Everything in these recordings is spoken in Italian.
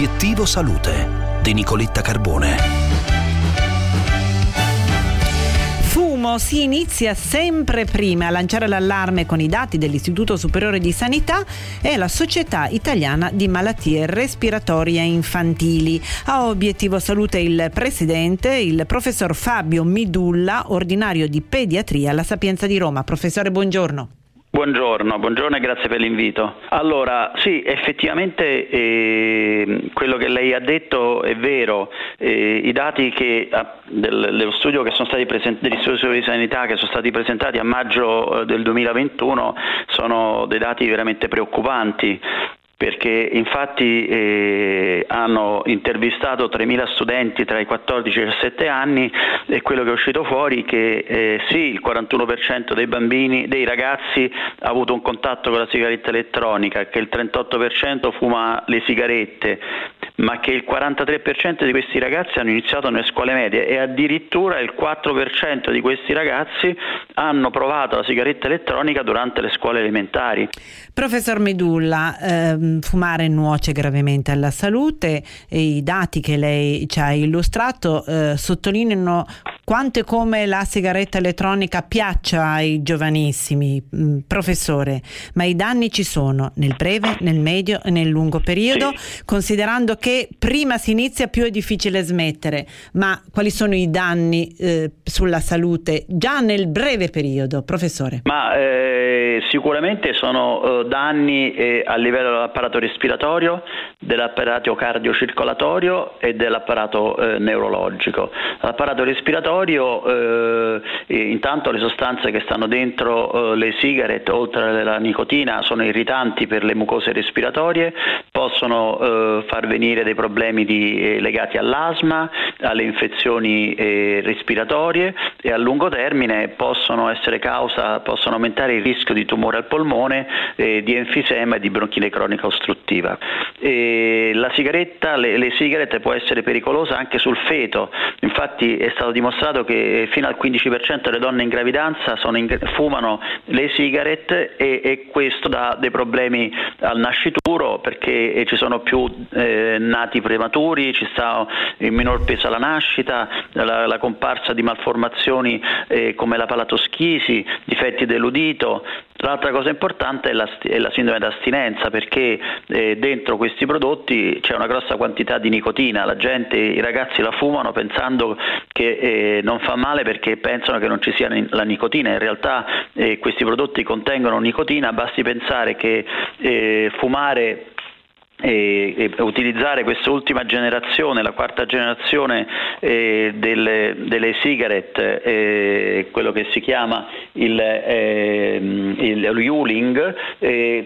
Obiettivo Salute di Nicoletta Carbone. Fumo si inizia sempre prima a lanciare l'allarme con i dati dell'Istituto Superiore di Sanità è la Società Italiana di Malattie Respiratorie Infantili. A obiettivo salute il presidente, il professor Fabio Midulla, ordinario di pediatria alla Sapienza di Roma. Professore, buongiorno. Buongiorno, buongiorno e grazie per l'invito. Allora, sì, effettivamente eh, quello che lei ha detto è vero. Eh, I dati che, del, dello studio che sono stati presentati, degli di sanità che sono stati presentati a maggio eh, del 2021 sono dei dati veramente preoccupanti perché infatti eh, hanno intervistato 3.000 studenti tra i 14 e i 17 anni e quello che è uscito fuori è che eh, sì, il 41% dei bambini, dei ragazzi ha avuto un contatto con la sigaretta elettronica, che il 38% fuma le sigarette, ma che il 43% di questi ragazzi hanno iniziato nelle scuole medie e addirittura il 4% di questi ragazzi hanno provato la sigaretta elettronica durante le scuole elementari. Professor Medulla, ehm, fumare nuoce gravemente alla salute e i dati che lei ci ha illustrato eh, sottolineano quanto e come la sigaretta elettronica piaccia ai giovanissimi, mm, professore, ma i danni ci sono nel breve, nel medio e nel lungo periodo, sì. considerando che prima si inizia più è difficile smettere, ma quali sono i danni eh, sulla salute già nel breve periodo, professore? Ma eh, sicuramente sono eh, danni eh, a livello dell'apparato respiratorio, dell'apparato cardiocircolatorio e dell'apparato eh, neurologico. L'apparato respiratorio laboratorio eh, intanto le sostanze che stanno dentro eh, le sigarette oltre alla nicotina sono irritanti per le mucose respiratorie, possono eh, far venire dei problemi di, eh, legati all'asma, alle infezioni eh, respiratorie e a lungo termine possono causa, possono aumentare il rischio di tumore al polmone, di enfisema e di bronchite cronica ostruttiva. la sigaretta, le, le sigarette può essere pericolosa anche sul feto, infatti è stato dimostrato dimostrato che fino al 15% delle donne in gravidanza in, fumano le sigarette e, e, questo dà dei problemi al nascituro perché ci sono più eh, nati prematuri, ci sta il minor peso alla nascita, la, la comparsa di malformazioni eh, come la palatoschisi, difetti dell'udito, L'altra cosa importante è la, è la sindrome d'astinenza perché eh, dentro questi prodotti c'è una grossa quantità di nicotina, la gente, i ragazzi la fumano pensando che eh, non fa male perché pensano che non ci sia la nicotina, in realtà eh, questi prodotti contengono nicotina, basti pensare che eh, fumare e, e utilizzare quest'ultima generazione, la quarta generazione eh, delle, delle sigarette, eh, quello che si chiama il, eh, il Yuling,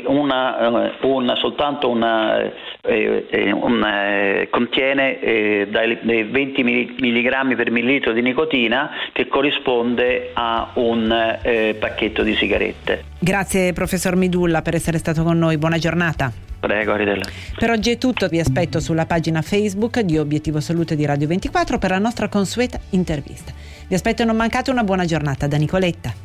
una, una, soltanto una, eh, eh, una eh, contiene dai 20 mg per millilitro di nicotina che corrisponde a un pacchetto di sigarette. Grazie professor Midulla per essere stato con noi, buona giornata. Prego, arrivederla. Per oggi è tutto, vi aspetto sulla pagina Facebook di Obiettivo Salute di Radio 24 per la nostra consueta intervista. Vi aspetto non mancate una buona giornata da Nicoletta.